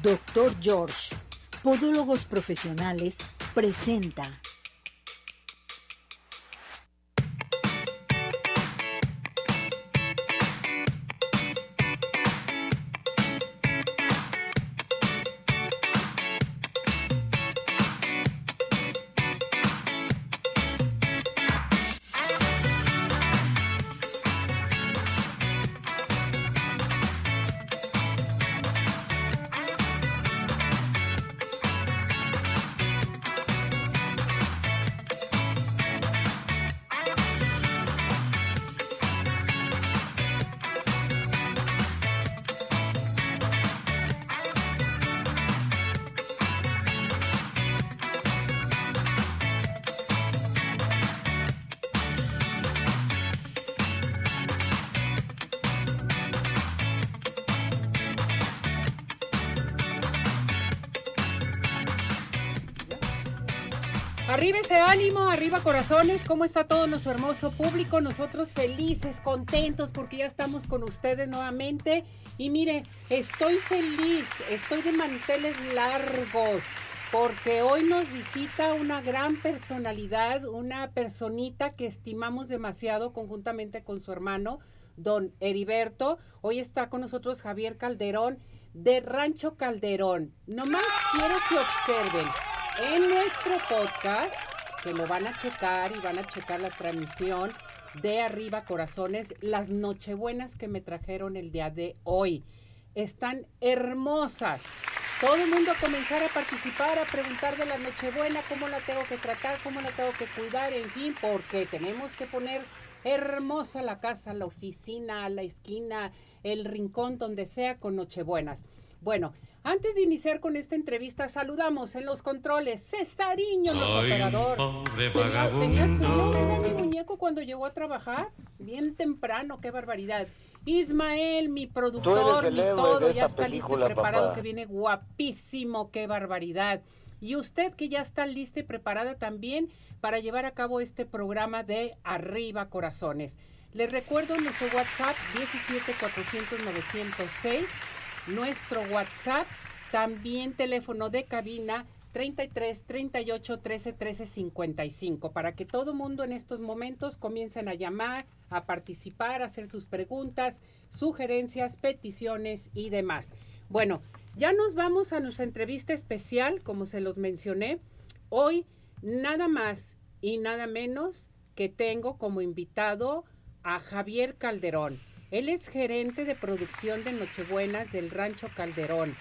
Doctor George, Podólogos Profesionales, presenta. ¿Cómo está todo nuestro hermoso público? Nosotros felices, contentos porque ya estamos con ustedes nuevamente. Y mire, estoy feliz, estoy de manteles largos porque hoy nos visita una gran personalidad, una personita que estimamos demasiado conjuntamente con su hermano, don Heriberto. Hoy está con nosotros Javier Calderón de Rancho Calderón. Nomás quiero que observen en nuestro podcast, que lo van a checar y van a checar la transmisión de Arriba Corazones, las nochebuenas que me trajeron el día de hoy. Están hermosas. Todo el mundo a comenzar a participar, a preguntar de la Nochebuena, cómo la tengo que tratar, cómo la tengo que cuidar, en fin, porque tenemos que poner hermosa la casa, la oficina, la esquina, el rincón, donde sea, con Nochebuenas. Bueno, antes de iniciar con esta entrevista, saludamos en los controles Cesariño, nuestro operador. Tenía, mi muñeco cuando llegó a trabajar, bien temprano, qué barbaridad. Ismael, mi productor, mi todo, ya está listo y preparado, que viene guapísimo, qué barbaridad. Y usted que ya está lista y preparada también para llevar a cabo este programa de Arriba Corazones. Les recuerdo nuestro WhatsApp 17 400 906 nuestro WhatsApp, también teléfono de cabina 33 38 13 13 55 para que todo mundo en estos momentos comiencen a llamar, a participar, a hacer sus preguntas, sugerencias, peticiones y demás. Bueno, ya nos vamos a nuestra entrevista especial, como se los mencioné. Hoy nada más y nada menos que tengo como invitado a Javier Calderón. Él es gerente de producción de Nochebuenas del Rancho Calderón.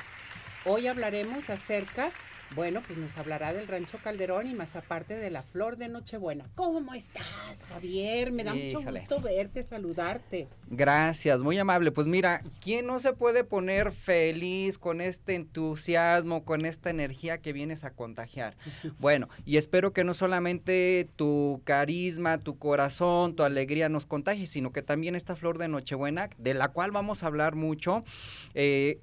Hoy hablaremos acerca, bueno, pues nos hablará del Rancho Calderón y más aparte de la flor de Nochebuena. ¿Cómo estás, Javier? Me da mucho gusto verte, saludarte. Gracias, muy amable. Pues mira, ¿quién no se puede poner feliz con este entusiasmo, con esta energía que vienes a contagiar? Bueno, y espero que no solamente tu carisma, tu corazón, tu alegría nos contagie, sino que también esta flor de Nochebuena, de la cual vamos a hablar mucho, eh,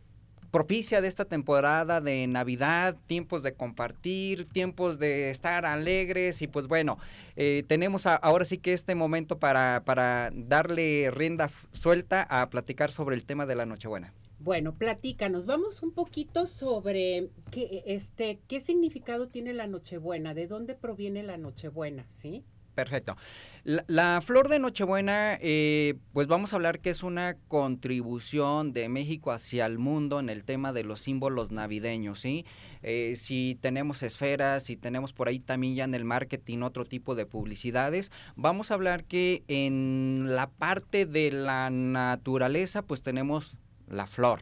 propicia de esta temporada de Navidad, tiempos de compartir, tiempos de estar alegres y pues bueno, eh, tenemos ahora sí que este momento para, para darle rienda suelta a platicar sobre el tema de la Nochebuena. Bueno, platícanos, vamos un poquito sobre qué, este, qué significado tiene la Nochebuena, de dónde proviene la Nochebuena, ¿sí? Perfecto. La, flor de Nochebuena, eh, pues vamos a hablar que es una contribución de México hacia el mundo en el tema de los símbolos navideños, ¿sí? Eh, si tenemos esferas, si tenemos por ahí también ya en el marketing otro tipo de publicidades, vamos a hablar que en la parte de la naturaleza, pues tenemos la flor.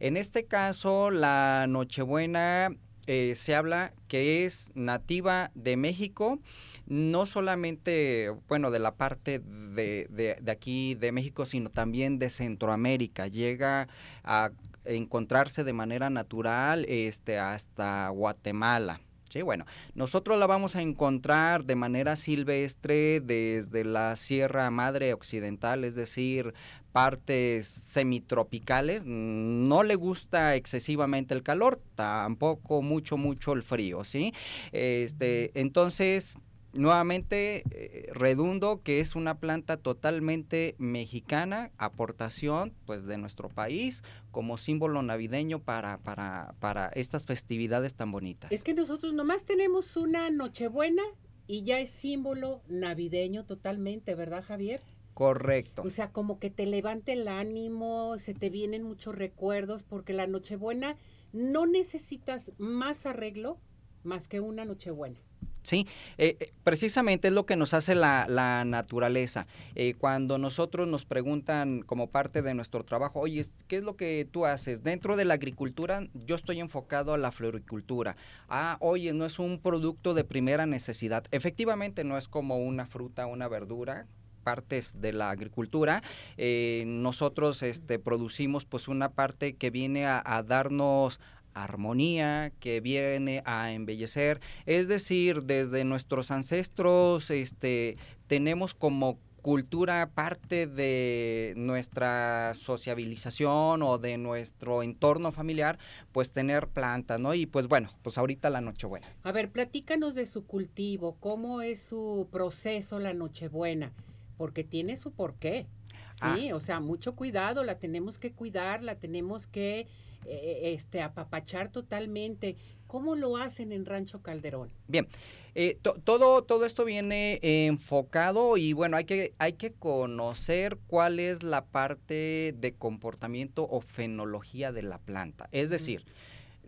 En este caso, la Nochebuena eh, se habla que es nativa de México, no solamente, bueno, de la parte de, de, aquí de México, sino también de Centroamérica. Llega a encontrarse de manera natural este, hasta Guatemala. Sí, bueno, nosotros la vamos a encontrar de manera silvestre desde la Sierra Madre Occidental, es decir, partes semitropicales, no le gusta excesivamente el calor, tampoco mucho, mucho el frío, ¿sí? Este, entonces, nuevamente eh, redundo que es una planta totalmente mexicana, aportación pues de nuestro país como símbolo navideño para, para, para estas festividades tan bonitas. Es que nosotros nomás tenemos una Nochebuena y ya es símbolo navideño totalmente, ¿verdad Javier? Correcto. O sea, como que te levante el ánimo, se te vienen muchos recuerdos, porque la Nochebuena no necesitas más arreglo más que una Nochebuena. Sí, eh, eh, precisamente es lo que nos hace la, la naturaleza. Eh, cuando nosotros nos preguntan como parte de nuestro trabajo, oye, ¿qué es lo que tú haces? Dentro de la agricultura yo estoy enfocado a la floricultura. Ah, oye, no es un producto de primera necesidad. Efectivamente no es como una fruta, una verdura, partes de la agricultura. Eh, nosotros este, producimos pues una parte que viene a, a darnos armonía, que viene a embellecer. Es decir, desde nuestros ancestros este, tenemos como cultura parte de nuestra sociabilización o de nuestro entorno familiar, pues tener plantas, ¿no? Y pues bueno, pues ahorita la Nochebuena. A ver, platícanos de su cultivo, cómo es su proceso la Nochebuena, porque tiene su porqué. Sí, Ah. o sea, mucho cuidado, la tenemos que cuidar, la tenemos que eh, este apapachar totalmente. ¿Cómo lo hacen en Rancho Calderón? Bien, eh, to- todo, todo esto viene enfocado y bueno, hay que, hay que conocer cuál es la parte de comportamiento o fenología de la planta. Es decir,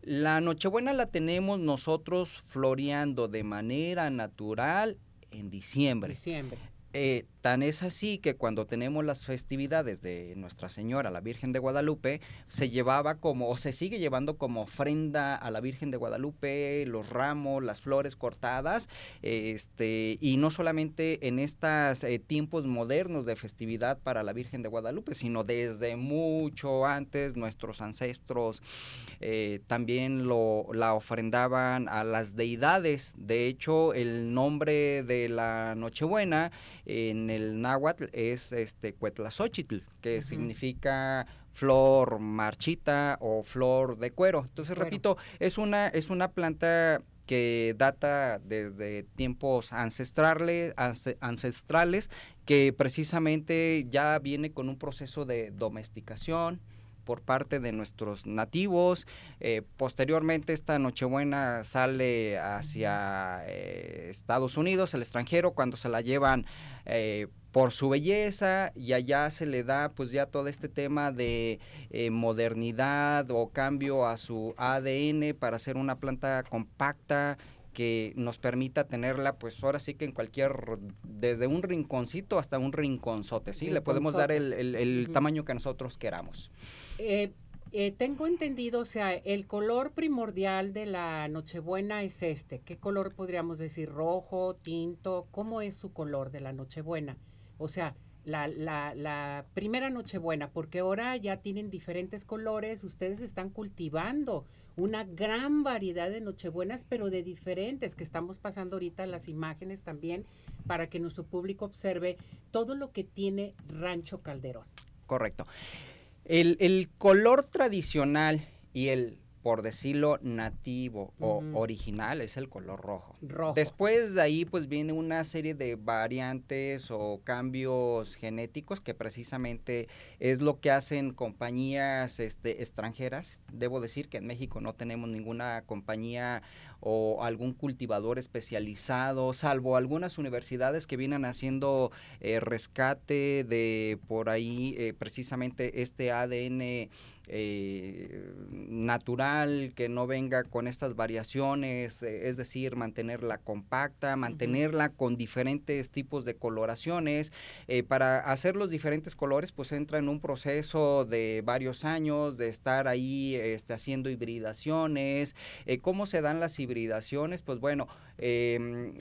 la Nochebuena la tenemos nosotros floreando de manera natural en diciembre. Diciembre. Eh, tan es así que cuando tenemos las festividades de Nuestra Señora, la Virgen de Guadalupe, se llevaba como, o se sigue llevando como ofrenda a la Virgen de Guadalupe, los ramos, las flores cortadas, este, y no solamente en estos tiempos modernos de festividad para la Virgen de Guadalupe, sino desde mucho antes nuestros ancestros eh, también la ofrendaban a las deidades. De hecho, el nombre de la Nochebuena en el náhuatl es este Cuetlazóchitl, que significa flor marchita o flor de cuero. Entonces, Cuero. repito, es una, es una planta que data desde tiempos ancestrales, ance- ancestrales, que precisamente ya viene con un proceso de domesticación por parte de nuestros nativos. Eh, posteriormente esta Nochebuena sale hacia eh, Estados Unidos, el extranjero, cuando se la llevan eh, por su belleza y allá se le da pues ya todo este tema de eh, modernidad o cambio a su ADN para hacer una planta compacta que nos permita tenerla pues ahora sí que en cualquier desde un rinconcito hasta un rinconzote sí le podemos dar el, el- el tamaño que nosotros queramos Eh, eh, tengo entendido, o sea, el color primordial de la Nochebuena es este. ¿Qué color podríamos decir? ¿Rojo, tinto? ¿Cómo es su color de la Nochebuena? O sea, la, la, la primera Nochebuena, porque ahora ya tienen diferentes colores, ustedes están cultivando una gran variedad de Nochebuenas, pero de diferentes, que estamos pasando ahorita las imágenes también para que nuestro público observe todo lo que tiene Rancho Calderón. Correcto. El, el color tradicional y el, por decirlo, nativo o original es el color rojo. Rojo. Después de ahí pues viene una serie de variantes o cambios genéticos que precisamente es lo que hacen compañías este, extranjeras. Debo decir que en México no tenemos ninguna compañía o algún cultivador especializado, salvo algunas universidades que vienen haciendo eh, rescate de por ahí eh, precisamente este ADN eh, natural, que no venga con estas variaciones, eh, es decir, mantenerla compacta, mantenerla con diferentes tipos de coloraciones. Eh, para hacer los diferentes colores, pues entra en un proceso de varios años de estar ahí este, haciendo hibridaciones. ¿Cómo se dan las hibridaciones? Pues bueno, em,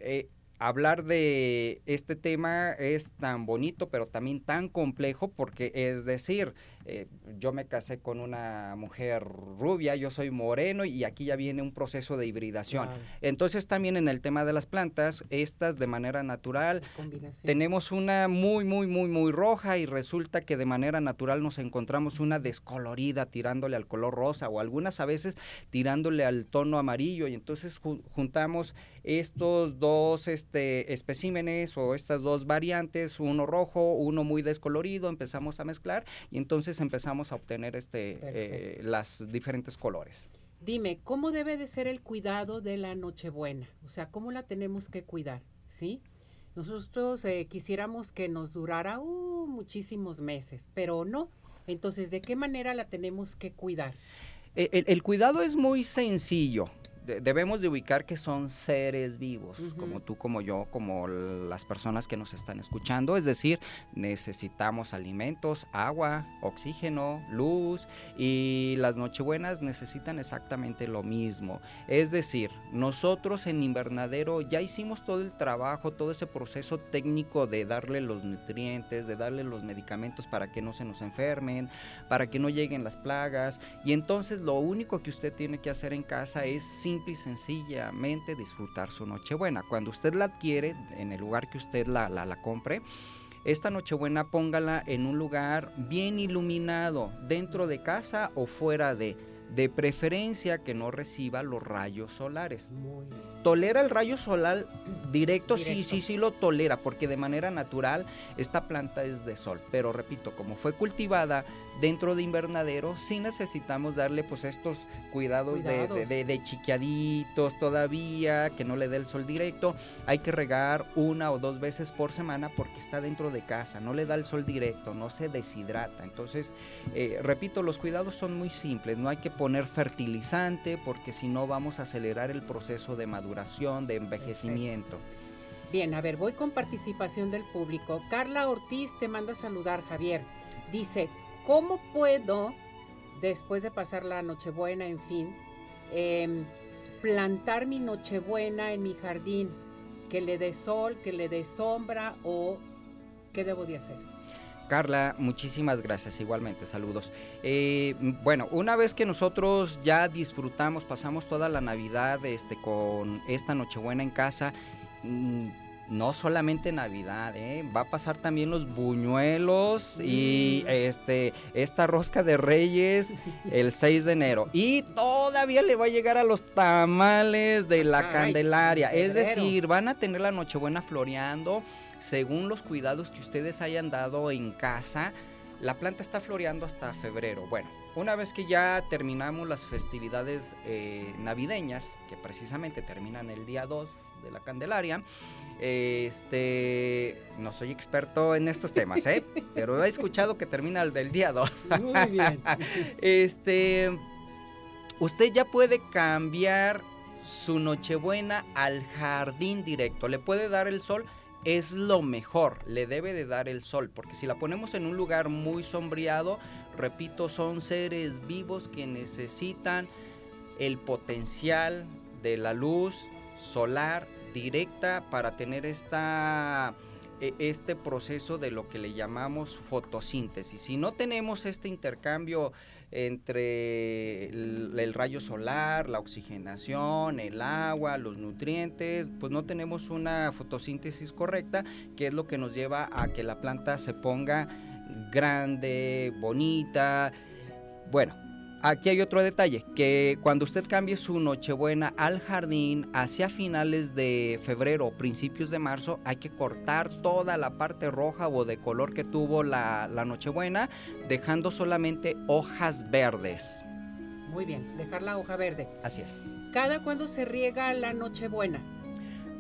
hablar de este tema es tan bonito, pero también tan complejo, porque es decir, eh, yo me casé con una mujer rubia, yo soy moreno y aquí ya viene un proceso de hibridación. Entonces también en el tema de las plantas, estas de manera natural, tenemos una muy, muy, muy, muy roja y resulta que de manera natural nos encontramos una descolorida tirándole al color rosa o algunas a veces tirándole al tono amarillo. Y entonces ju- juntamos estos dos este, especímenes o estas dos variantes, uno rojo, uno muy descolorido, empezamos a mezclar y entonces empezamos a obtener este, eh, las diferentes colores. Dime, ¿cómo debe de ser el cuidado de la Nochebuena? O sea, ¿cómo la tenemos que cuidar? ¿Sí? Nosotros eh, quisiéramos que nos durara uh, muchísimos meses, pero no. Entonces, ¿de qué manera la tenemos que cuidar? E, el cuidado es muy sencillo debemos de ubicar que son seres vivos, como tú, como yo, como las personas que nos están escuchando. Es decir, necesitamos alimentos, agua, oxígeno, luz y las nochebuenas necesitan exactamente lo mismo. Es decir, nosotros en invernadero ya hicimos todo el trabajo, todo ese proceso técnico de darle los nutrientes, de darle los medicamentos para que no se nos enfermen, para que no lleguen las plagas. Y entonces lo único que usted tiene que hacer en casa es simple y sencillamente disfrutar su Nochebuena. Cuando usted la adquiere, en el lugar que usted la, la, la compre, esta Nochebuena póngala en un lugar bien iluminado, dentro de casa o fuera de de preferencia que no reciba los rayos solares. ¿Tolera el rayo solar directo? Sí, sí, sí lo tolera, porque de manera natural esta planta es de sol. Pero repito, como fue cultivada dentro de invernadero, sí necesitamos darle pues estos cuidados, De, de, de, chiquiaditos todavía, que no le dé el sol directo. Hay que regar una o dos veces por semana porque está dentro de casa, no le da el sol directo, no se deshidrata. Entonces, eh, repito, los cuidados son muy simples, no hay que poner fertilizante porque si no vamos a acelerar el proceso de maduración, de envejecimiento. Bien, a ver, voy con participación del público. Carla Ortiz te manda a saludar, Javier. Dice, ¿cómo puedo, después de pasar la Nochebuena, en fin, em, plantar mi Nochebuena en mi jardín? Que le dé sol, que le dé sombra o qué debo de hacer? Carla, muchísimas gracias, igualmente, saludos. Eh, bueno, una vez que nosotros ya disfrutamos, pasamos toda la Navidad este, con esta Nochebuena en casa, mm, no solamente Navidad, ¿eh? va a pasar también los buñuelos y mm. este esta rosca de Reyes el 6 de enero. Y todavía le va a llegar a los tamales de la Candelaria. Es decir, van a tener la Nochebuena floreando según los cuidados que ustedes hayan dado en casa, la planta está floreando hasta febrero. Bueno, una vez que ya terminamos las festividades eh, navideñas, que precisamente terminan el día 2 de la Candelaria, este, no soy experto en estos temas, ¿eh? pero he escuchado que termina el del día 2. Muy bien. este, usted ya puede cambiar su Nochebuena al jardín directo. Le puede dar el sol es lo mejor, le debe de dar el sol, porque si la ponemos en un lugar muy sombreado, repito, son seres vivos que necesitan el potencial de la luz solar directa para tener esta e, este proceso de lo que le llamamos fotosíntesis. Si no tenemos este intercambio entre el, rayo solar, la oxigenación, el agua, los nutrientes, pues no tenemos una fotosíntesis correcta, que es lo que nos lleva a que la planta se ponga grande, bonita. Bueno, Aquí hay otro detalle, que cuando usted cambie su Nochebuena al jardín hacia finales de febrero o principios de marzo, hay que cortar toda la parte roja o de color que tuvo la, la Nochebuena, dejando solamente hojas verdes. Muy bien, dejar la hoja verde. Así es. ¿Cada cuándo se riega la Nochebuena?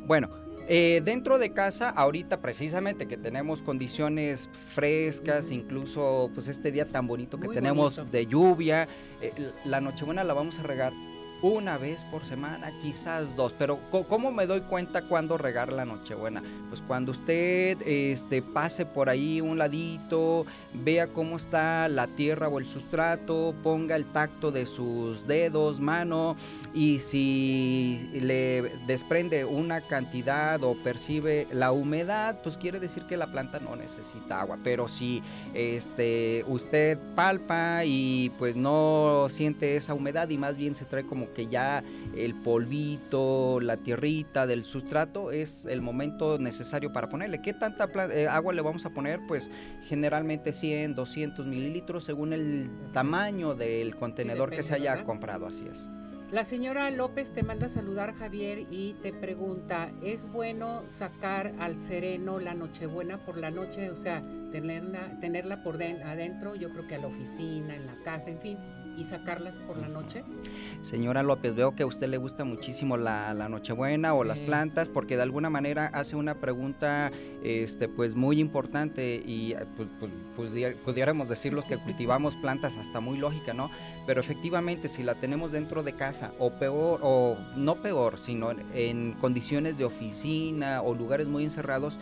Bueno, eh, dentro de casa, ahorita precisamente que tenemos condiciones frescas, incluso pues este día tan bonito que tenemos de lluvia, eh, la Nochebuena la vamos a regar una vez por semana, quizás dos. Pero ¿cómo me doy cuenta cuando regar la Nochebuena? Pues cuando usted este, pase por ahí un ladito, vea cómo está la tierra o el sustrato, ponga el tacto de sus dedos, mano, y si le desprende una cantidad o percibe la humedad, pues quiere decir que la planta no necesita agua. Pero si este, usted palpa y pues no siente esa humedad y más bien se trae como que ya el polvito, la tierrita del sustrato es el momento necesario para ponerle. ¿Qué tanta eh, agua le vamos a poner? Pues generalmente 100, 200 mililitros según el tamaño del contenedor que se haya comprado, así es. La señora López te manda a saludar Javier y te pregunta, ¿es bueno sacar al sereno la Nochebuena por la noche? O sea, tenerla, tenerla por adentro, yo creo que a la oficina, en la casa, en fin, y sacarlas por la noche? Señora López, veo que a usted le gusta muchísimo la, Nochebuena o las plantas porque de alguna manera hace una pregunta este, pues muy importante y pues, pues, pues pudiéramos decirlo que cultivamos plantas hasta muy lógica, ¿no? Pero efectivamente si la tenemos dentro de casa o peor, o no peor, sino en condiciones de oficina o lugares muy encerrados,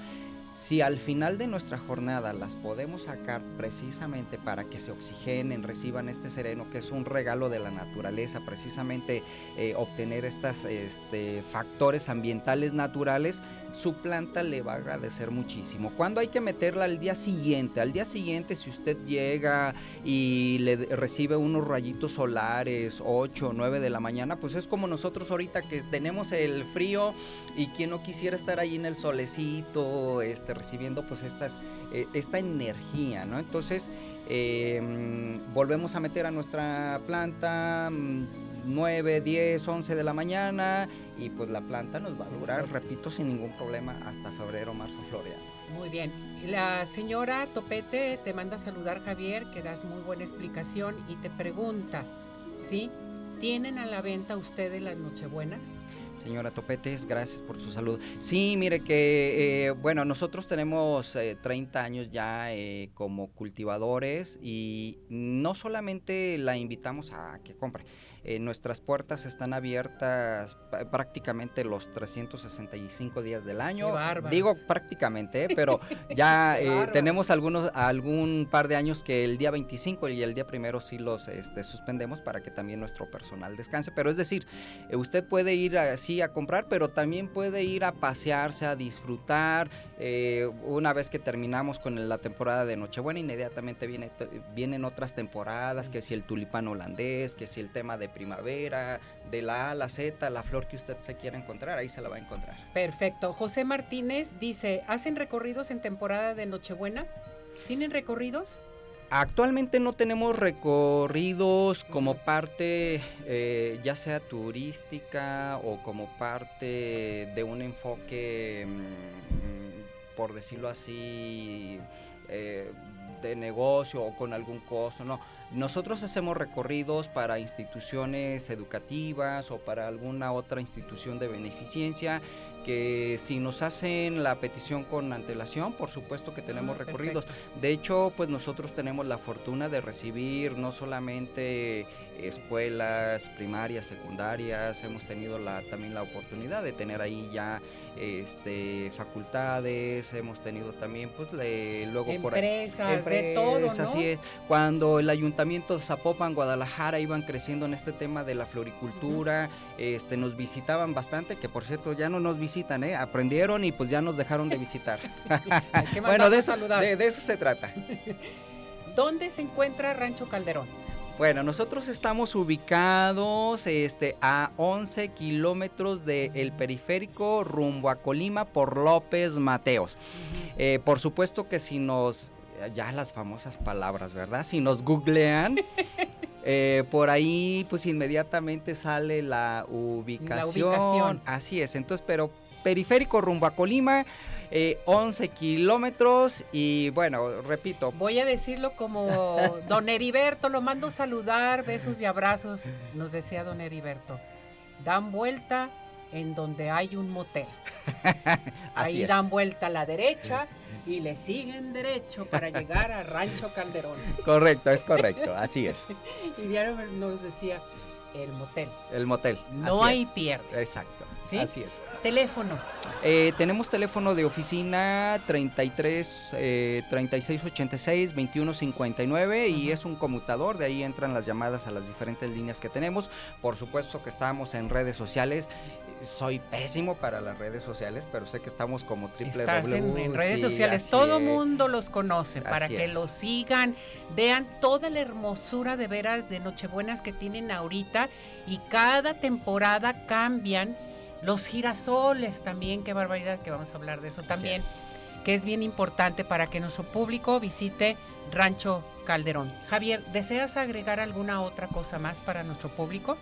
si al final de nuestra jornada las podemos sacar precisamente para que se oxigenen, reciban este sereno, que es un regalo de la naturaleza, precisamente eh, obtener estos este, factores ambientales naturales, su planta le va a agradecer muchísimo. ¿Cuándo hay que meterla al día siguiente? Al día siguiente, si usted llega y le recibe unos rayitos solares, 8 o 9 de la mañana, pues es como nosotros ahorita que tenemos el frío y quien no quisiera estar ahí en el solecito, este, recibiendo pues eh, esta energía, ¿no? Entonces, em, volvemos a meter a nuestra planta 9, 10, 11 de la mañana y pues la planta nos va a durar, repito, sin ningún problema hasta febrero, marzo floreando. Muy bien. La señora Topete te manda a saludar Javier, que das muy buena explicación y te pregunta, ¿sí? ¿Tienen a la venta ustedes las Nochebuenas? Señora Topetes, gracias por su salud. Sí, mire que, eh, bueno, nosotros tenemos 30 eh, años ya eh, como cultivadores y no solamente la invitamos a que compre, eh, nuestras puertas están abiertas prácticamente los 365 días del año. Digo prácticamente, pero ya eh, tenemos algunos algún par de años que el día 25 y el día primero sí los este, suspendemos para que también nuestro personal descanse. Pero es decir, eh, usted puede ir así a comprar, pero también puede ir a pasearse, a disfrutar. una vez que terminamos con la temporada de Nochebuena, inmediatamente viene, vienen otras temporadas, que si el tulipán holandés, que si el tema de primavera, de la A a la Z, la flor que usted se quiera encontrar, ahí se la va a encontrar. Perfecto. José Martínez dice, ¿hacen recorridos en temporada de Nochebuena? ¿Tienen recorridos? Actualmente no tenemos recorridos como parte eh, ya sea turística o como parte de un enfoque, mm, por decirlo así, eh, de negocio o con algún costo, no nosotros hacemos recorridos para instituciones educativas o para alguna otra institución de beneficencia que si nos hacen la petición con antelación, por supuesto que tenemos ah, recorridos. De hecho, pues nosotros tenemos la fortuna de recibir no solamente escuelas primarias, secundarias, hemos tenido la, también la oportunidad de tener ahí ya este, facultades, hemos tenido también pues luego por empresas, de todo, ¿no? así es. Cuando el ayuntamiento de Zapopan, Guadalajara iban creciendo en este tema de la floricultura, este, nos visitaban bastante, que por cierto ya no nos visitan, ¿eh? aprendieron y pues ya nos dejaron de visitar. bueno, de eso, de eso se trata. ¿Dónde se encuentra Rancho Calderón? Bueno, nosotros estamos ubicados este, a 11 kilómetros del periférico rumbo a Colima por López Mateos. Eh, por supuesto que si nos, ya las famosas palabras, ¿verdad? Si nos googlean, eh, por ahí pues inmediatamente sale la ubicación. la ubicación. Así es, entonces, pero periférico rumbo a Colima. 11 eh, kilómetros y bueno, repito. Voy a decirlo como don Heriberto, lo mando saludar, besos y abrazos, nos decía don Heriberto. Dan vuelta en donde hay un motel. Ahí dan vuelta a la derecha y le siguen derecho para llegar a Rancho Calderón. Correcto, es correcto, así es. y diario nos decía el motel. El motel. No hay pierde. Exacto. Así es. Teléfono. Eh, tenemos teléfono de oficina 33 eh, 36 86 21 59 y es un conmutador, de ahí entran las llamadas a las diferentes líneas que tenemos. Por supuesto que estamos en redes sociales. Soy pésimo para las redes sociales, pero sé que estamos como triple Estás en, redes sociales, todo mundo los conoce para que los sigan, vean toda la hermosura de veras de Nochebuenas que tienen ahorita y cada temporada cambian los girasoles también, qué barbaridad que vamos a hablar de eso también. Que es bien importante para que nuestro público visite Rancho Calderón. Javier, ¿deseas agregar alguna otra cosa más para nuestro público?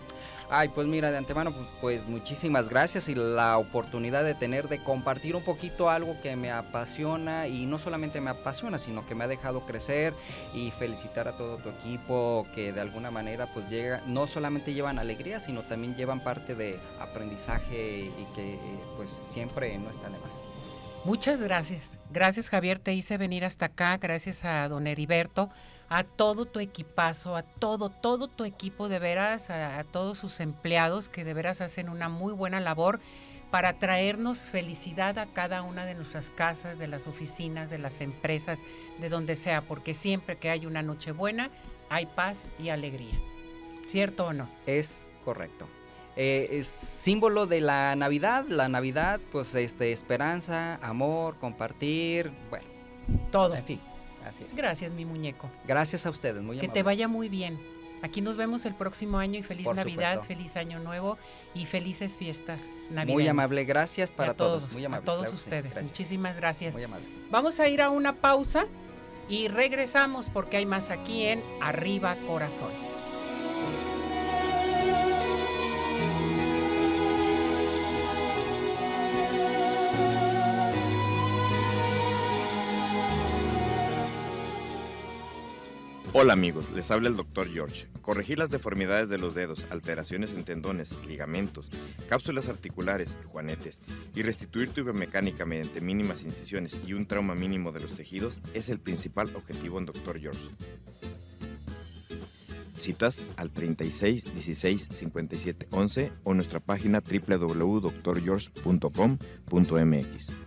Ay, pues mira, de antemano, pues, pues, muchísimas gracias y la oportunidad de tener, de compartir un poquito algo que me apasiona y no solamente me apasiona, sino que me ha dejado crecer y felicitar a todo tu equipo que de alguna manera pues llega, no solamente llevan alegría, sino también llevan parte de aprendizaje y que pues siempre no está de más. Muchas gracias. Gracias Javier, te hice venir hasta acá, gracias a don Heriberto a todo tu equipazo, a todo, todo tu equipo de veras, a, todos sus empleados que de veras hacen una muy buena labor para traernos felicidad a cada una de nuestras casas, de las oficinas, de las empresas, de donde sea, porque siempre que hay una noche buena, hay paz y alegría. ¿Cierto o no? Es correcto. Eh, es símbolo de la Navidad, la Navidad, pues, este, esperanza, amor, compartir, bueno. Todo. En fin. Gracias, mi muñeco. Gracias a ustedes, muy Que te vaya muy bien. Aquí nos vemos el próximo año y feliz Navidad, feliz año nuevo y felices fiestas navideñas. Muy amable, gracias para todos, Muy amable, a todos ustedes. Muchísimas gracias. Muy amable. Vamos a ir a una pausa y regresamos porque hay más aquí en Arriba Corazones. Hola amigos, les habla el Dr. George. Corregir las deformidades de los dedos, alteraciones en tendones, ligamentos, cápsulas articulares, juanetes y restituir tu biomecánica mediante mínimas incisiones y un trauma mínimo de los tejidos es el principal objetivo en Dr. George. Citas al 36 16 57 11 o nuestra página www.drgeorge.com.mx.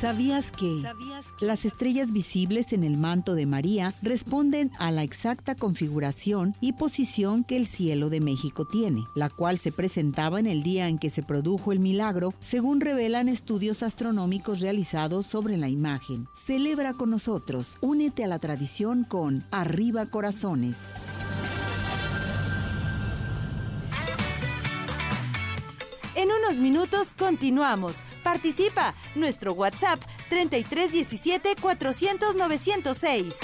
¿Sabías que las estrellas visibles en el manto de María responden a la exacta configuración y posición que el cielo de México tiene, la cual se presentaba en el día en que se produjo el milagro, según revelan estudios astronómicos realizados sobre la imagen? Celebra con nosotros, únete a la tradición con Arriba Corazones. Unos minutos continuamos. Participa. Nuestro WhatsApp 3317 400 906.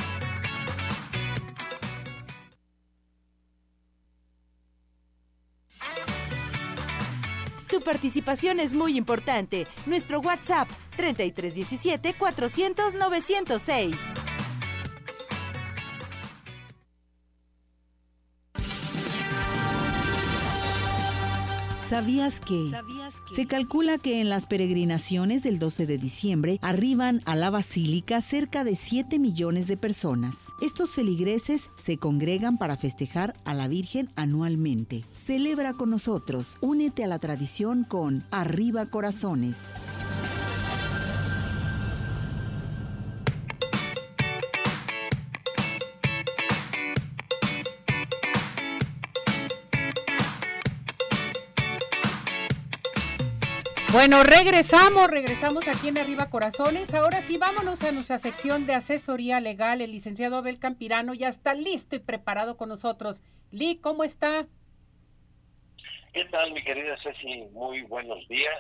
Tu participación es muy importante. Nuestro WhatsApp 3317 400 906. ¿Sabías que? Se calcula que en las peregrinaciones del 12 de diciembre arriban a la basílica cerca de 7 millones de personas. Estos feligreses se congregan para festejar a la Virgen anualmente. Celebra con nosotros, únete a la tradición con Arriba Corazones. Bueno, regresamos, regresamos aquí en Arriba Corazones. Ahora sí, vámonos a nuestra sección de asesoría legal. El licenciado Abel Campirano ya está listo y preparado con nosotros. Lee, ¿cómo está? ¿Qué tal, mi querida Ceci? Muy buenos días.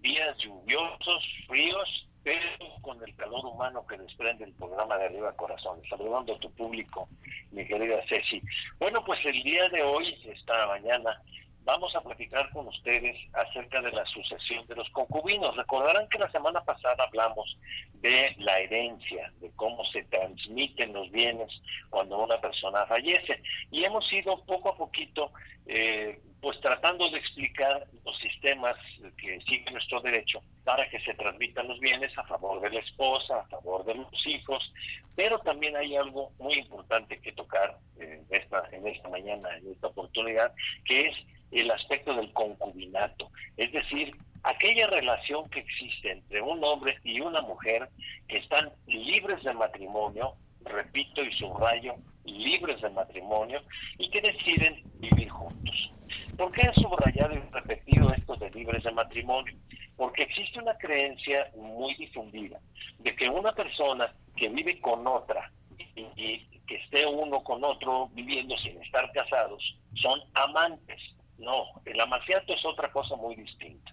Días lluviosos, fríos, pero con el calor humano que desprende el programa de Arriba Corazones. Saludando a tu público, mi querida Ceci. Bueno, pues el día de hoy, esta mañana, vamos a platicar con ustedes acerca de la sucesión de los concubinos. Recordarán que la semana pasada hablamos de la herencia, de cómo se transmiten los bienes cuando una persona fallece. Y hemos ido poco a poquito, eh, pues tratando de explicar los sistemas que siguen nuestro derecho para que se transmitan los bienes a favor de la esposa, a favor de los hijos, pero también hay algo muy importante que tocar eh, esta, en esta mañana, en esta oportunidad, que es el aspecto del concubinato, es decir, aquella relación que existe entre un hombre y una mujer que están libres de matrimonio, repito y subrayo, libres de matrimonio y que deciden vivir juntos. ¿Por qué he subrayado y repetido esto de libres de matrimonio? Porque existe una creencia muy difundida de que una persona que vive con otra y, y que esté uno con otro viviendo sin estar casados son amantes no, el amaciato es otra cosa muy distinta.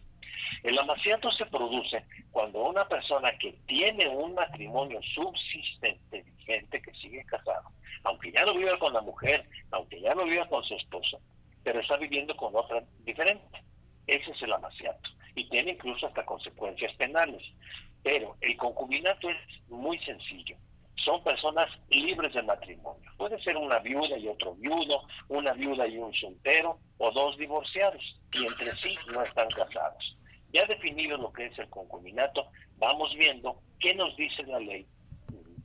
El amaciato se produce cuando una persona que tiene un matrimonio subsistente, vigente, que sigue casado, aunque ya no viva con la mujer, aunque ya no viva con su esposo, pero está viviendo con otra diferente. Ese es el amaciato. Y tiene incluso hasta consecuencias penales. Pero el concubinato es muy sencillo son personas libres de matrimonio. Puede ser una viuda y otro viudo, una viuda y un soltero, o dos divorciados, y entre sí no están casados. Ya definido lo que es el concubinato, vamos viendo qué nos dice la ley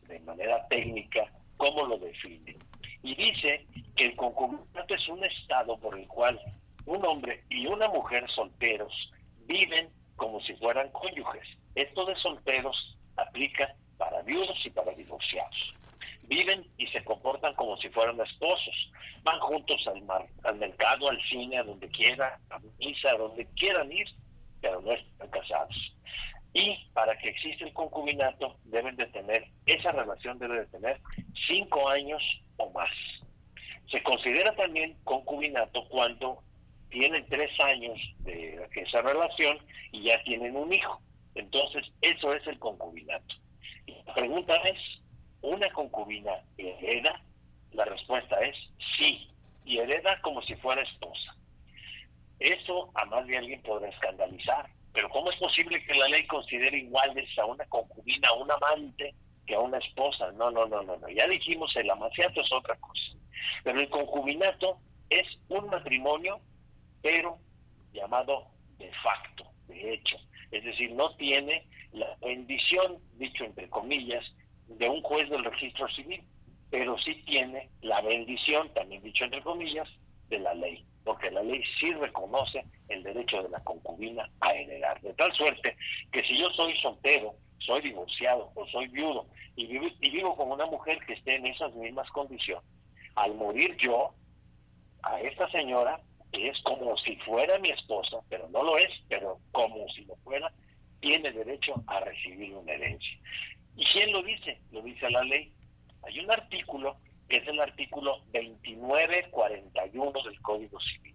de manera técnica, cómo lo define. Y dice que el concubinato es un estado por el cual un hombre y una mujer solteros viven como si fueran cónyuges. Esto de solteros aplica para viudos y para divorciados. Viven y se comportan como si fueran esposos. Van juntos al, mar, al mercado, al cine, a donde quieran, a misa, a donde quieran ir, pero no están casados. Y para que exista el concubinato, deben de tener, esa relación debe de tener cinco años o más. Se considera también concubinato cuando tienen tres años de esa relación y ya tienen un hijo. Entonces, eso es el concubinato. La pregunta es, ¿una concubina hereda? La respuesta es sí, y hereda como si fuera esposa. Eso a más de alguien podrá escandalizar, pero ¿cómo es posible que la ley considere iguales a una concubina, a un amante, que a una esposa? No, no, no, no, no. Ya dijimos, el amaciato es otra cosa. Pero el concubinato es un matrimonio, pero llamado de facto, de hecho. Es decir, no tiene la bendición, dicho entre comillas, de un juez del registro civil, pero sí tiene la bendición, también dicho entre comillas, de la ley, porque la ley sí reconoce el derecho de la concubina a heredar, de tal suerte que si yo soy soltero, soy divorciado o soy viudo y vivo, y vivo con una mujer que esté en esas mismas condiciones, al morir yo, a esta señora, que es como si fuera mi esposa, pero no lo es, pero como si lo fuera, tiene derecho a recibir una herencia. ¿Y quién lo dice? Lo dice la ley. Hay un artículo que es el artículo 2941 del Código Civil.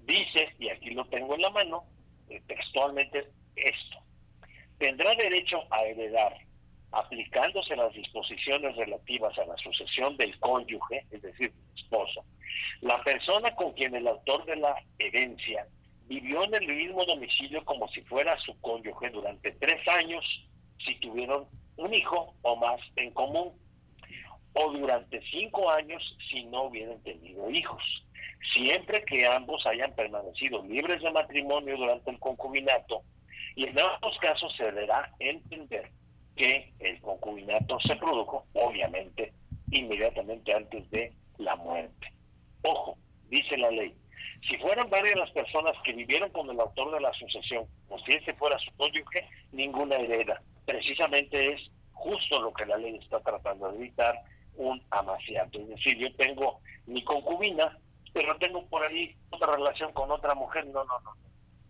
Dice, y aquí lo tengo en la mano, eh, textualmente esto. Tendrá derecho a heredar, aplicándose las disposiciones relativas a la sucesión del cónyuge, es decir, esposo, la persona con quien el autor de la herencia vivió en el mismo domicilio como si fuera su cónyuge durante tres años si tuvieron un hijo o más en común, o durante cinco años si no hubieran tenido hijos, siempre que ambos hayan permanecido libres de matrimonio durante el concubinato, y en ambos casos se deberá entender que el concubinato se produjo, obviamente, inmediatamente antes de la muerte. Ojo, dice la ley, si fueran varias las personas que vivieron con el autor de la sucesión, o si ese fuera su cónyuge, ninguna hereda. Precisamente es justo lo que la ley está tratando de evitar, un amaciato. Es decir, yo tengo mi concubina, pero tengo por ahí otra relación con otra mujer. No, no, no.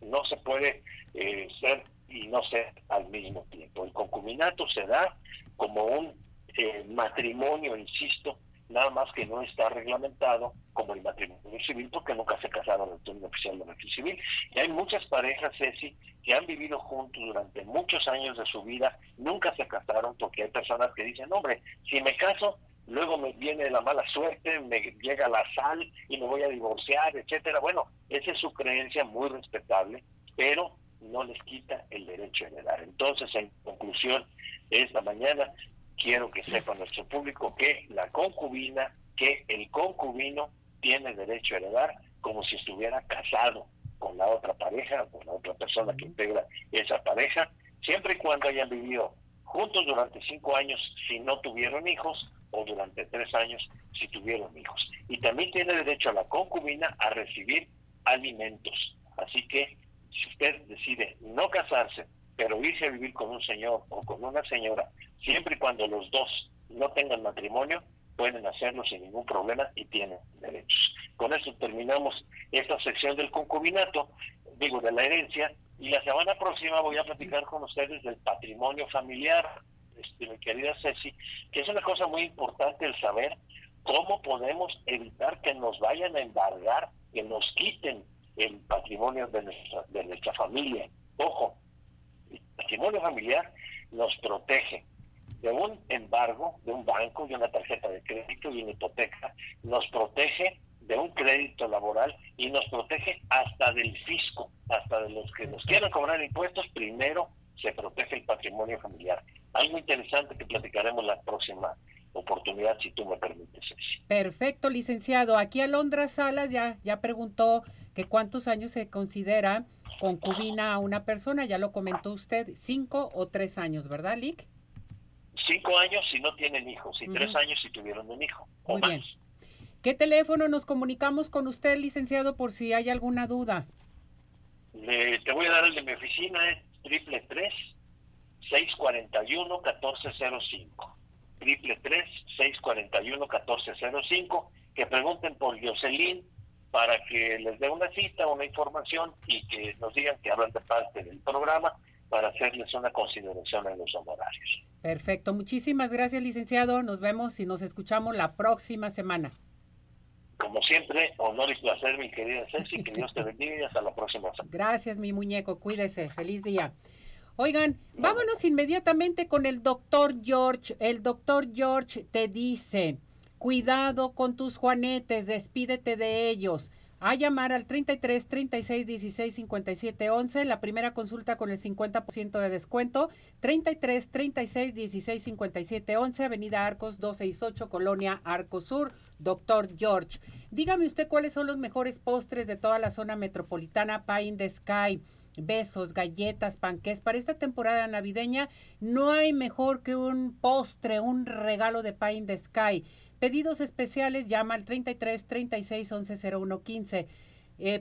No se puede eh, ser y no ser al mismo tiempo. El concubinato se da como un eh, matrimonio, insisto, nada más que no está reglamentado como el matrimonio civil porque nunca se casaron el término oficial de registro civil. Y hay muchas parejas, Ceci, que han vivido juntos durante muchos años de su vida, nunca se casaron porque hay personas que dicen, hombre, si me caso, luego me viene la mala suerte, me llega la sal y me voy a divorciar, etcétera. Bueno, esa es su creencia muy respetable, pero no les quita el derecho a heredar. Entonces, en conclusión, esta mañana quiero que sepa nuestro público que la concubina, que el concubino tiene derecho a heredar como si estuviera casado con la otra pareja, con la otra persona que integra esa pareja, siempre y cuando hayan vivido juntos durante cinco años si no tuvieron hijos o durante tres años si tuvieron hijos. Y también tiene derecho a la concubina a recibir alimentos. Así que si usted decide no casarse, pero irse a vivir con un señor o con una señora, siempre y cuando los dos no tengan matrimonio, pueden hacerlo sin ningún problema y tienen derechos. Con eso terminamos esta sección del concubinato, digo, de la herencia, y la semana próxima voy a platicar con ustedes del patrimonio familiar, este, mi querida Ceci, que es una cosa muy importante el saber cómo podemos evitar que nos vayan a embargar, que nos quiten el patrimonio de nuestra, de nuestra familia. Ojo, el patrimonio familiar nos protege de un embargo, de un banco, de una tarjeta de crédito, de una hipoteca, nos protege de un crédito laboral y nos protege hasta del fisco, hasta de los que nos quieran cobrar impuestos, primero se protege el patrimonio familiar. Algo interesante que platicaremos la próxima oportunidad, si tú me permites. Perfecto, licenciado. Aquí Alondra Salas ya, ya preguntó que cuántos años se considera concubina a una persona, ya lo comentó usted, cinco o tres años, ¿verdad, Lick? Cinco años si no tienen hijos y tres años si tuvieron un hijo. Muy bien. ¿Qué teléfono nos comunicamos con usted, licenciado, por si hay alguna duda? te voy a dar el de mi oficina, es triple tres 641 1405 triple tres 641 1405 que pregunten por Jocelyn para que les dé una cita, una información y que nos digan que hablan de parte del programa para hacerles una consideración en los honorarios. Perfecto, muchísimas gracias licenciado, nos vemos y nos escuchamos la próxima semana. Como siempre, honor y placer, mi querida Ceci, que Dios te bendiga y hasta la próxima semana. Gracias, mi muñeco, cuídese, feliz día. Oigan, vámonos inmediatamente con el doctor George. El doctor George te dice, cuidado con tus juanetes, despídete de ellos a llamar al 33 36 16 57 11, la primera consulta con el 50% de descuento, 33 36 16 57 11, Avenida Arcos 268, Colonia Arcos Sur, Doctor George. Dígame usted cuáles son los mejores postres de toda la zona metropolitana, Pie in the Sky. Besos, galletas, panques. Para esta temporada navideña no hay mejor que un postre, un regalo de Pie in the Sky. Pedidos especiales, llama al 33 36 11 01 15.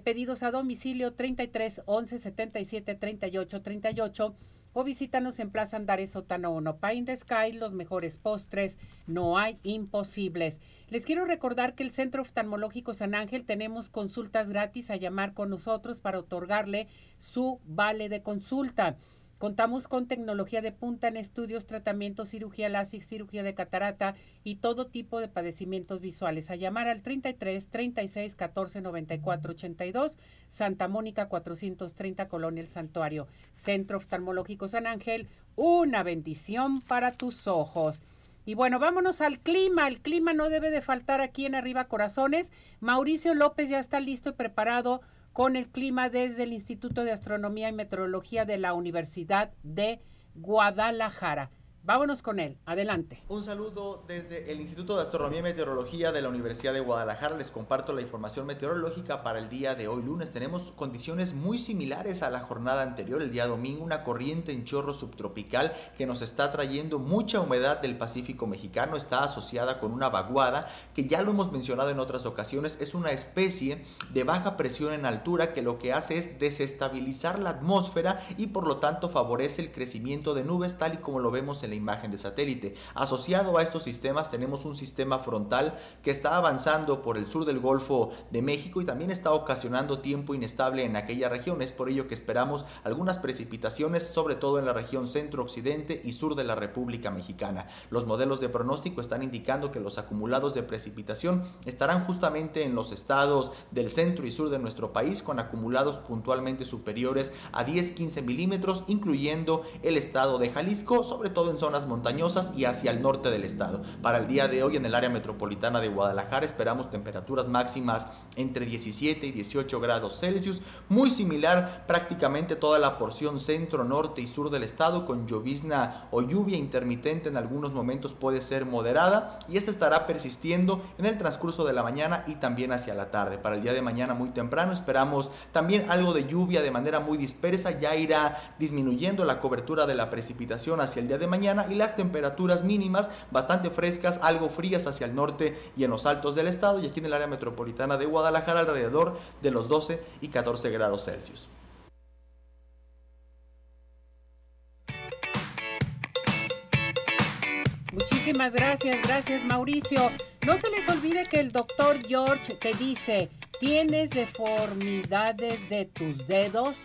pedidos a domicilio 33 11 77 38 38 o visítanos en Plaza Andares Sótano 1. Pine the Sky, los mejores postres, no hay imposibles. Les quiero recordar que el Centro Oftalmológico San Ángel tenemos consultas gratis a llamar con nosotros para otorgarle su vale de consulta. Contamos con tecnología de punta en estudios, tratamientos, cirugía láser, cirugía de catarata y todo tipo de padecimientos visuales. A llamar al 33 36 14 94 82, Santa Mónica 430, Colonia El Santuario. Centro Oftalmológico San Ángel, una bendición para tus ojos. Y bueno, vámonos al clima. El clima no debe de faltar aquí en Arriba Corazones. Mauricio López ya está listo y preparado con el clima desde el Instituto de Astronomía y Meteorología de la Universidad de Guadalajara. Vámonos con él. Adelante. Un saludo desde el Instituto de Astronomía y Meteorología de la Universidad de Guadalajara. Les comparto la información meteorológica para el día de hoy lunes. Tenemos condiciones muy similares a la jornada anterior, el día domingo, una corriente en chorro subtropical que nos está trayendo mucha humedad del Pacífico mexicano. Está asociada con una vaguada que ya lo hemos mencionado en otras ocasiones. Es una especie de baja presión en altura que lo que hace es desestabilizar la atmósfera y por lo tanto favorece el crecimiento de nubes tal y como lo vemos en la imagen de satélite. Asociado a estos sistemas tenemos un sistema frontal que está avanzando por el sur del Golfo de México y también está ocasionando tiempo inestable en aquella región. Es por ello que esperamos algunas precipitaciones, sobre todo en la región centro-occidente y sur de la República Mexicana. Los modelos de pronóstico están indicando que los acumulados de precipitación estarán justamente en los estados del centro y sur de nuestro país con acumulados puntualmente superiores a 10-15 milímetros, incluyendo el estado de Jalisco, sobre todo en zonas montañosas y hacia el norte del estado. Para el día de hoy en el área metropolitana de Guadalajara esperamos temperaturas máximas entre 17 y 18 grados Celsius, muy similar prácticamente toda la porción centro, norte y sur del estado con llovizna o lluvia intermitente en algunos momentos puede ser moderada y esta estará persistiendo en el transcurso de la mañana y también hacia la tarde. Para el día de mañana muy temprano esperamos también algo de lluvia de manera muy dispersa, ya irá disminuyendo la cobertura de la precipitación hacia el día de mañana y las temperaturas mínimas bastante frescas, algo frías hacia el norte y en los altos del estado y aquí en el área metropolitana de Guadalajara alrededor de los 12 y 14 grados Celsius. Muchísimas gracias, gracias Mauricio. No se les olvide que el doctor George te dice, tienes deformidades de tus dedos,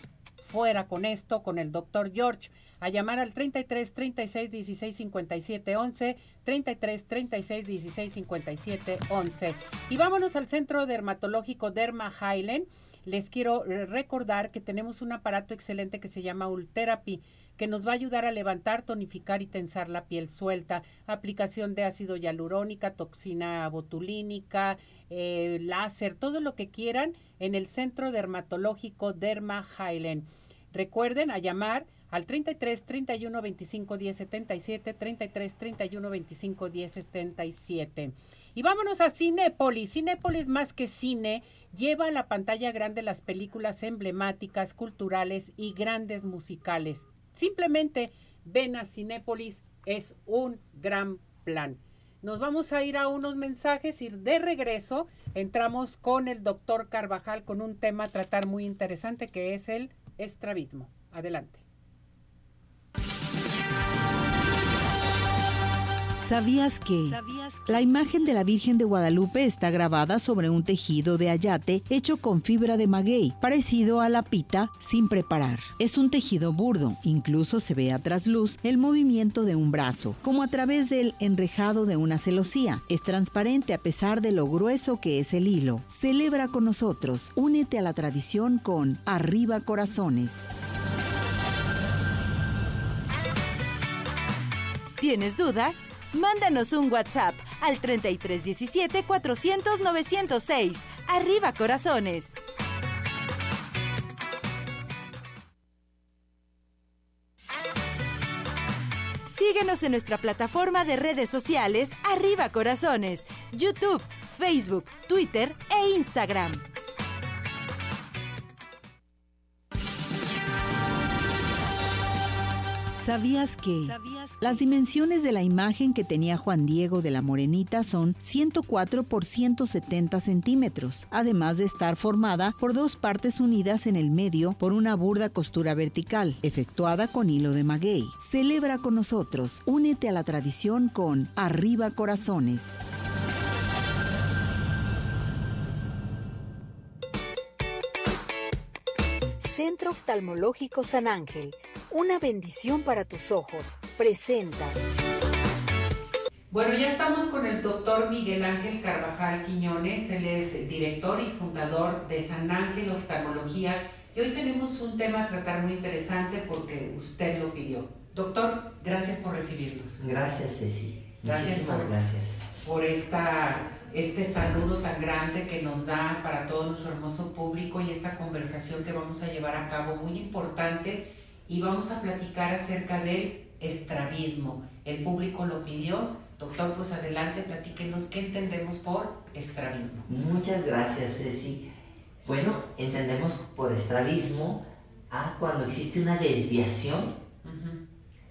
fuera con esto, con el doctor George. A llamar al 33 36 16 57 11, 33 36 16 57 11. Y vámonos al centro dermatológico Derma Highland. Les quiero recordar que tenemos un aparato excelente que se llama Ultherapy que nos va a ayudar a levantar, tonificar y tensar la piel suelta. Aplicación de ácido hialurónica, toxina botulínica, eh, láser, todo lo que quieran en el Centro Dermatológico Derma Highland. Recuerden a llamar al 33 31 25 10 77, 33 31 25 10 77. Y vámonos a Cinépolis. Cinépolis más que cine lleva a la pantalla grande las películas emblemáticas, culturales y grandes musicales. Simplemente ven a Cinépolis, es un gran plan. Nos vamos a ir a unos mensajes y de regreso entramos con el doctor Carvajal con un tema a tratar muy interesante que es el estrabismo. Adelante. ¿Sabías que la imagen de la Virgen de Guadalupe está grabada sobre un tejido de ayate hecho con fibra de maguey, parecido a la pita sin preparar? Es un tejido burdo, incluso se ve a trasluz el movimiento de un brazo, como a través del enrejado de una celosía. Es transparente a pesar de lo grueso que es el hilo. Celebra con nosotros, únete a la tradición con Arriba Corazones. ¿Tienes dudas? Mándanos un WhatsApp al 3317 400 906. Arriba corazones. Síguenos en nuestra plataforma de redes sociales Arriba Corazones, YouTube, Facebook, Twitter e Instagram. ¿Sabías que las dimensiones de la imagen que tenía Juan Diego de la Morenita son 104 por 170 centímetros, además de estar formada por dos partes unidas en el medio por una burda costura vertical, efectuada con hilo de maguey? Celebra con nosotros, únete a la tradición con Arriba Corazones. Centro Oftalmológico San Ángel, una bendición para tus ojos, presenta. Bueno, ya estamos con el doctor Miguel Ángel Carvajal Quiñones, él es director y fundador de San Ángel Oftalmología y hoy tenemos un tema a tratar muy interesante porque usted lo pidió. Doctor, gracias por recibirnos. Gracias, Ceci. Gracias Muchísimas por, gracias. por esta este saludo tan grande que nos da para todo nuestro hermoso público y esta conversación que vamos a llevar a cabo muy importante y vamos a platicar acerca del estrabismo. El público lo pidió. Doctor, pues adelante, platíquenos qué entendemos por estrabismo. Muchas gracias, Ceci. Bueno, entendemos por estrabismo a cuando existe una desviación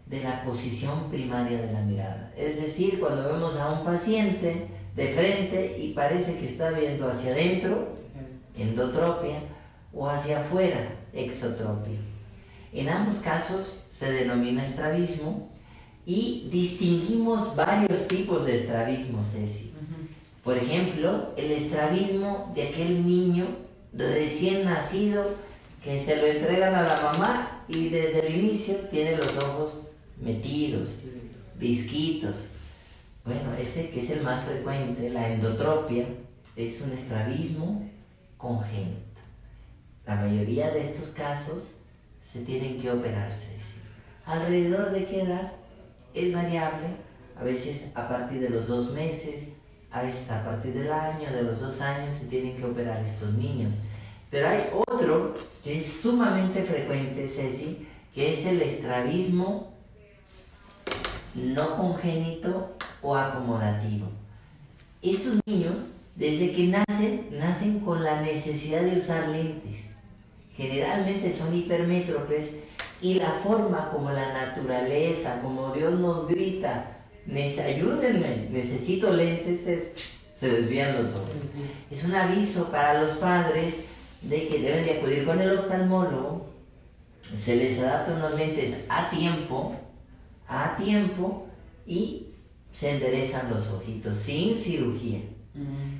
de la posición primaria de la mirada. Es decir, cuando vemos a un paciente de frente y parece que está viendo hacia adentro, endotropia, o hacia afuera, exotropia. En ambos casos se denomina estrabismo y distinguimos varios tipos de estrabismo, Ceci. Por ejemplo, el estrabismo de aquel niño recién nacido que se lo entregan a la mamá y desde el inicio tiene los ojos metidos, visquitos. Bueno, ese que es el más frecuente, la endotropia, es un estrabismo congénito. La mayoría de estos casos se tienen que operarse. ¿sí? ¿Alrededor de qué edad? es variable, a veces a partir de los dos meses, a veces a partir del año, de los dos años se tienen que operar estos niños. Pero hay otro que es sumamente frecuente, Ceci, que es el estrabismo no congénito o acomodativo. Estos niños, desde que nacen, nacen con la necesidad de usar lentes. Generalmente son hipermétropes y la forma como la naturaleza, como Dios nos grita, ayúdenme, necesito lentes, se desvían los ojos. Es un aviso para los padres de que deben de acudir con el oftalmólogo, se les adapta unos lentes a tiempo, a tiempo y se enderezan los ojitos sin cirugía.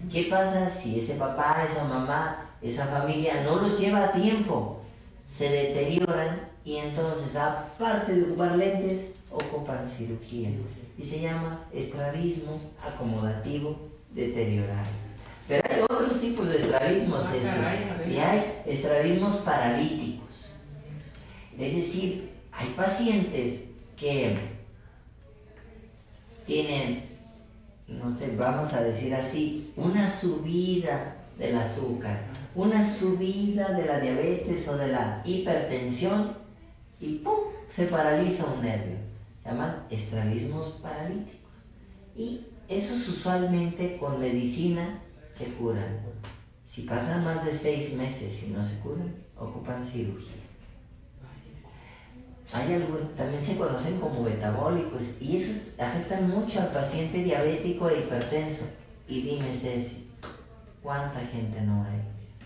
¿Qué pasa si ese papá, esa mamá, esa familia no los lleva a tiempo? Se deterioran y entonces, aparte de ocupar lentes, ocupan cirugía. Y se llama estrabismo acomodativo deteriorado. Pero hay otros tipos de estrabismos, ah, y hay estrabismos paralíticos. Es decir, hay pacientes que tienen, no sé, vamos a decir así, una subida del azúcar, una subida de la diabetes o de la hipertensión y ¡pum! se paraliza un nervio. Se llaman estrabismos paralíticos. Y esos usualmente con medicina se curan. Si pasan más de seis meses y no se curan, ocupan cirugía. Hay algún, también se conocen como metabólicos y esos afectan mucho al paciente diabético e hipertenso. Y dime, Ceci, ¿cuánta gente no hay?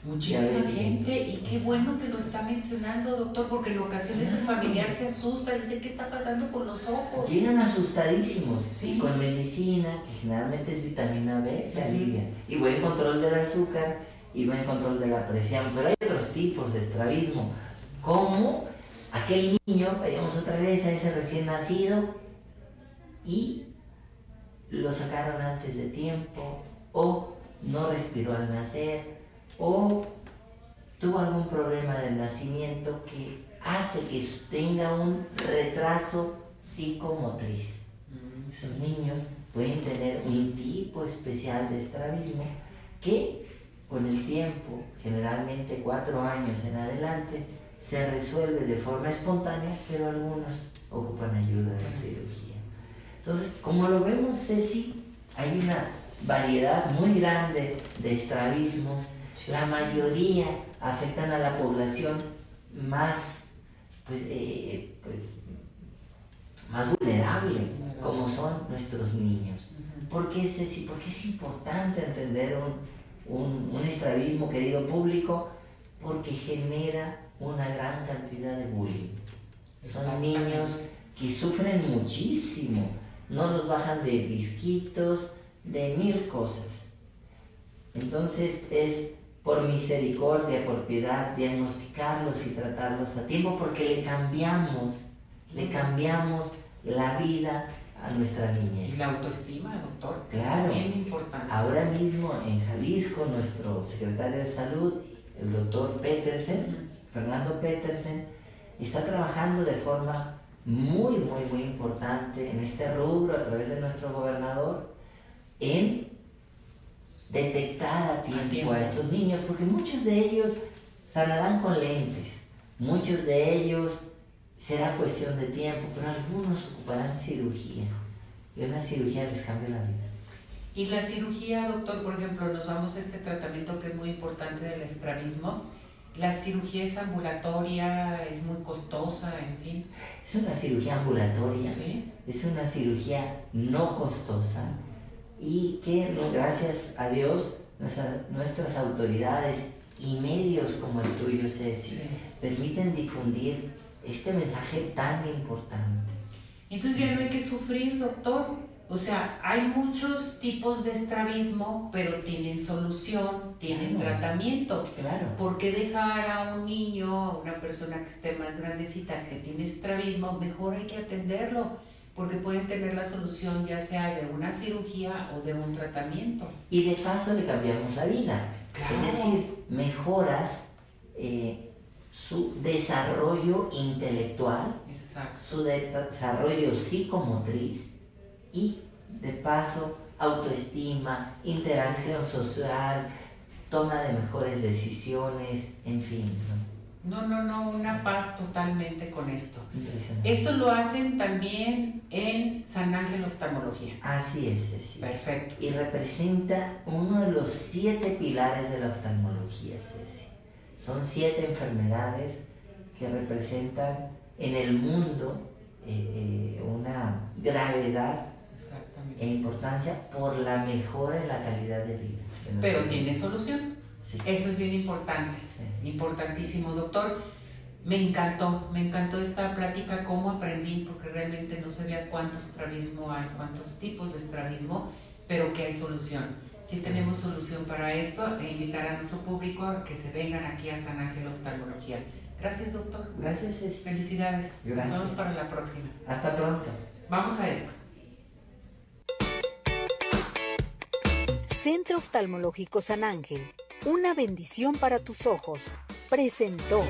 Muchísima gente y qué bueno que lo está mencionando, doctor, porque en ocasiones el familiar se asusta, dice, ¿qué está pasando con los ojos? Llegan asustadísimos y con medicina, que generalmente es vitamina B, se alivia. Y buen control del azúcar y buen control de la presión. Pero hay otros tipos de estrabismo, como aquel niño, vayamos otra vez a ese recién nacido, y lo sacaron antes de tiempo, o no respiró al nacer, o tuvo algún problema del nacimiento que hace que tenga un retraso psicomotriz. Mm. Esos niños pueden tener un tipo especial de estrabismo que con el tiempo, generalmente cuatro años en adelante, se resuelve de forma espontánea, pero algunos ocupan ayuda de cirugía. Entonces, como lo vemos, Ceci, hay una variedad muy grande de estrabismos la mayoría afectan a la población más, pues, eh, pues más vulnerable, como son nuestros niños. ¿Por qué, Ceci? Porque es importante entender un, un, estrabismo, querido público, porque genera una gran cantidad de bullying. Son niños que sufren muchísimo, no los bajan de bisquitos, de mil cosas. Entonces es por misericordia, por piedad, diagnosticarlos y tratarlos a tiempo, porque le cambiamos, le cambiamos la vida a nuestra niñez. Y la autoestima, doctor, claro. es bien importante. Ahora mismo en Jalisco, nuestro secretario de salud, el doctor Petersen, Fernando Petersen, está trabajando de forma muy, muy, muy importante en este rubro a través de nuestro gobernador en detectar a tiempo, a estos niños, porque muchos de ellos sanarán con lentes, muchos de ellos será cuestión de tiempo, pero algunos ocuparán cirugía y una cirugía les cambia la vida. Y la cirugía, doctor, por ejemplo, nos vamos a este tratamiento que es muy importante del estrabismo. La cirugía es ambulatoria, es muy costosa, en fin. Es una cirugía ambulatoria, es una cirugía no costosa y que gracias a Dios nuestras autoridades y medios como el tuyo, Ceci, permiten difundir este mensaje tan importante. Entonces ya no hay que sufrir, doctor. O sea, hay muchos tipos de estrabismo, pero tienen solución, tienen tratamiento. Claro. ¿Por qué dejar a un niño, a una persona que esté más grandecita, que tiene estrabismo? Mejor hay que atenderlo porque pueden tener la solución ya sea de una cirugía o de un tratamiento. Y de paso le cambiamos la vida. Es decir, mejoras eh, su desarrollo intelectual, su desarrollo psicomotriz y de paso autoestima, interacción social, toma de mejores decisiones, en fin. No, no, no, una paz totalmente con esto. Esto lo hacen también en San Ángel Oftalmología. Así es, Ceci. Perfecto. Y representa uno de los siete pilares de la oftalmología, Ceci. Son siete enfermedades que representan en el mundo eh, eh, una gravedad e importancia por la mejora en la calidad de vida. Pero tiene solución. Eso es bien importante, importantísimo, doctor. Me encantó, me encantó esta plática, cómo aprendí, porque realmente no sabía cuántos estrabismo hay, cuántos tipos de estrabismo, pero que hay solución. Si tenemos solución para esto, e invitar a nuestro público a que se vengan aquí a San Ángel Oftalmología. Gracias, doctor. Gracias, Felicidades. Gracias. Nos vemos para la próxima. Hasta pronto. Vamos a esto. Centro Oftalmológico San Ángel una bendición para tus ojos. Presentó.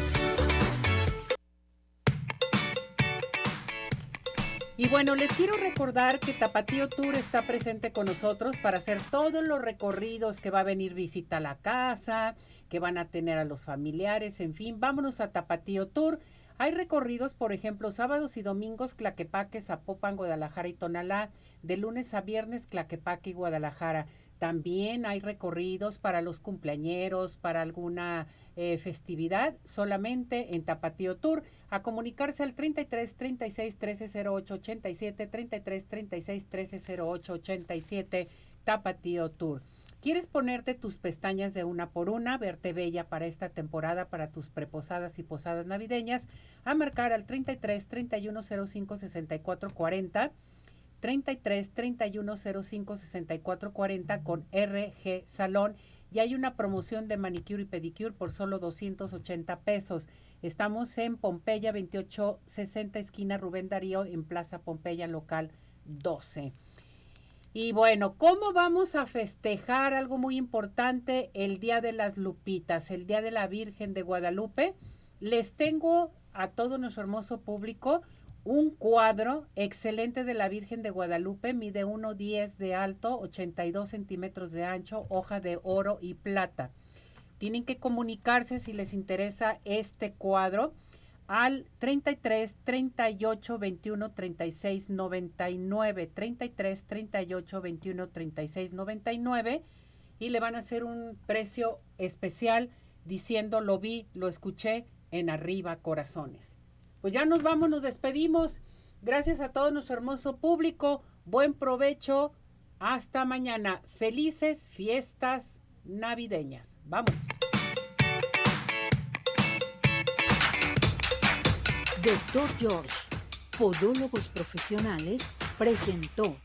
Y bueno, les quiero recordar que Tapatío Tour está presente con nosotros para hacer todos los recorridos que va a venir visita a la casa, que van a tener a los familiares, en fin, vámonos a Tapatío Tour. Hay recorridos, por ejemplo, sábados y domingos, Claquepaque, Zapopan, Guadalajara y Tonalá, de lunes a viernes, Claquepaque y Guadalajara. También hay recorridos para los cumpleañeros, para alguna eh, festividad, solamente en Tapatío Tour. A comunicarse al 33 36 13 08 87, 33 36 13 08 87, Tapatío Tour. ¿Quieres ponerte tus pestañas de una por una, verte bella para esta temporada, para tus preposadas y posadas navideñas? A marcar al 33 31 05 64 40 33 31 05 64 40 con RG Salón y hay una promoción de manicure y pedicure por solo 280 pesos. Estamos en Pompeya 2860 esquina Rubén Darío en Plaza Pompeya local 12. Y bueno, ¿cómo vamos a festejar algo muy importante el Día de las Lupitas, el Día de la Virgen de Guadalupe? Les tengo a todo nuestro hermoso público un cuadro excelente de la Virgen de Guadalupe, mide 1,10 de alto, 82 centímetros de ancho, hoja de oro y plata. Tienen que comunicarse si les interesa este cuadro al 33 38 21 36 99 33 38 21 36 99 y le van a hacer un precio especial diciendo lo vi, lo escuché en arriba corazones. Pues ya nos vamos, nos despedimos. Gracias a todo nuestro hermoso público. Buen provecho. Hasta mañana. Felices fiestas navideñas. Vamos. Doctor George, Podólogos Profesionales, presentó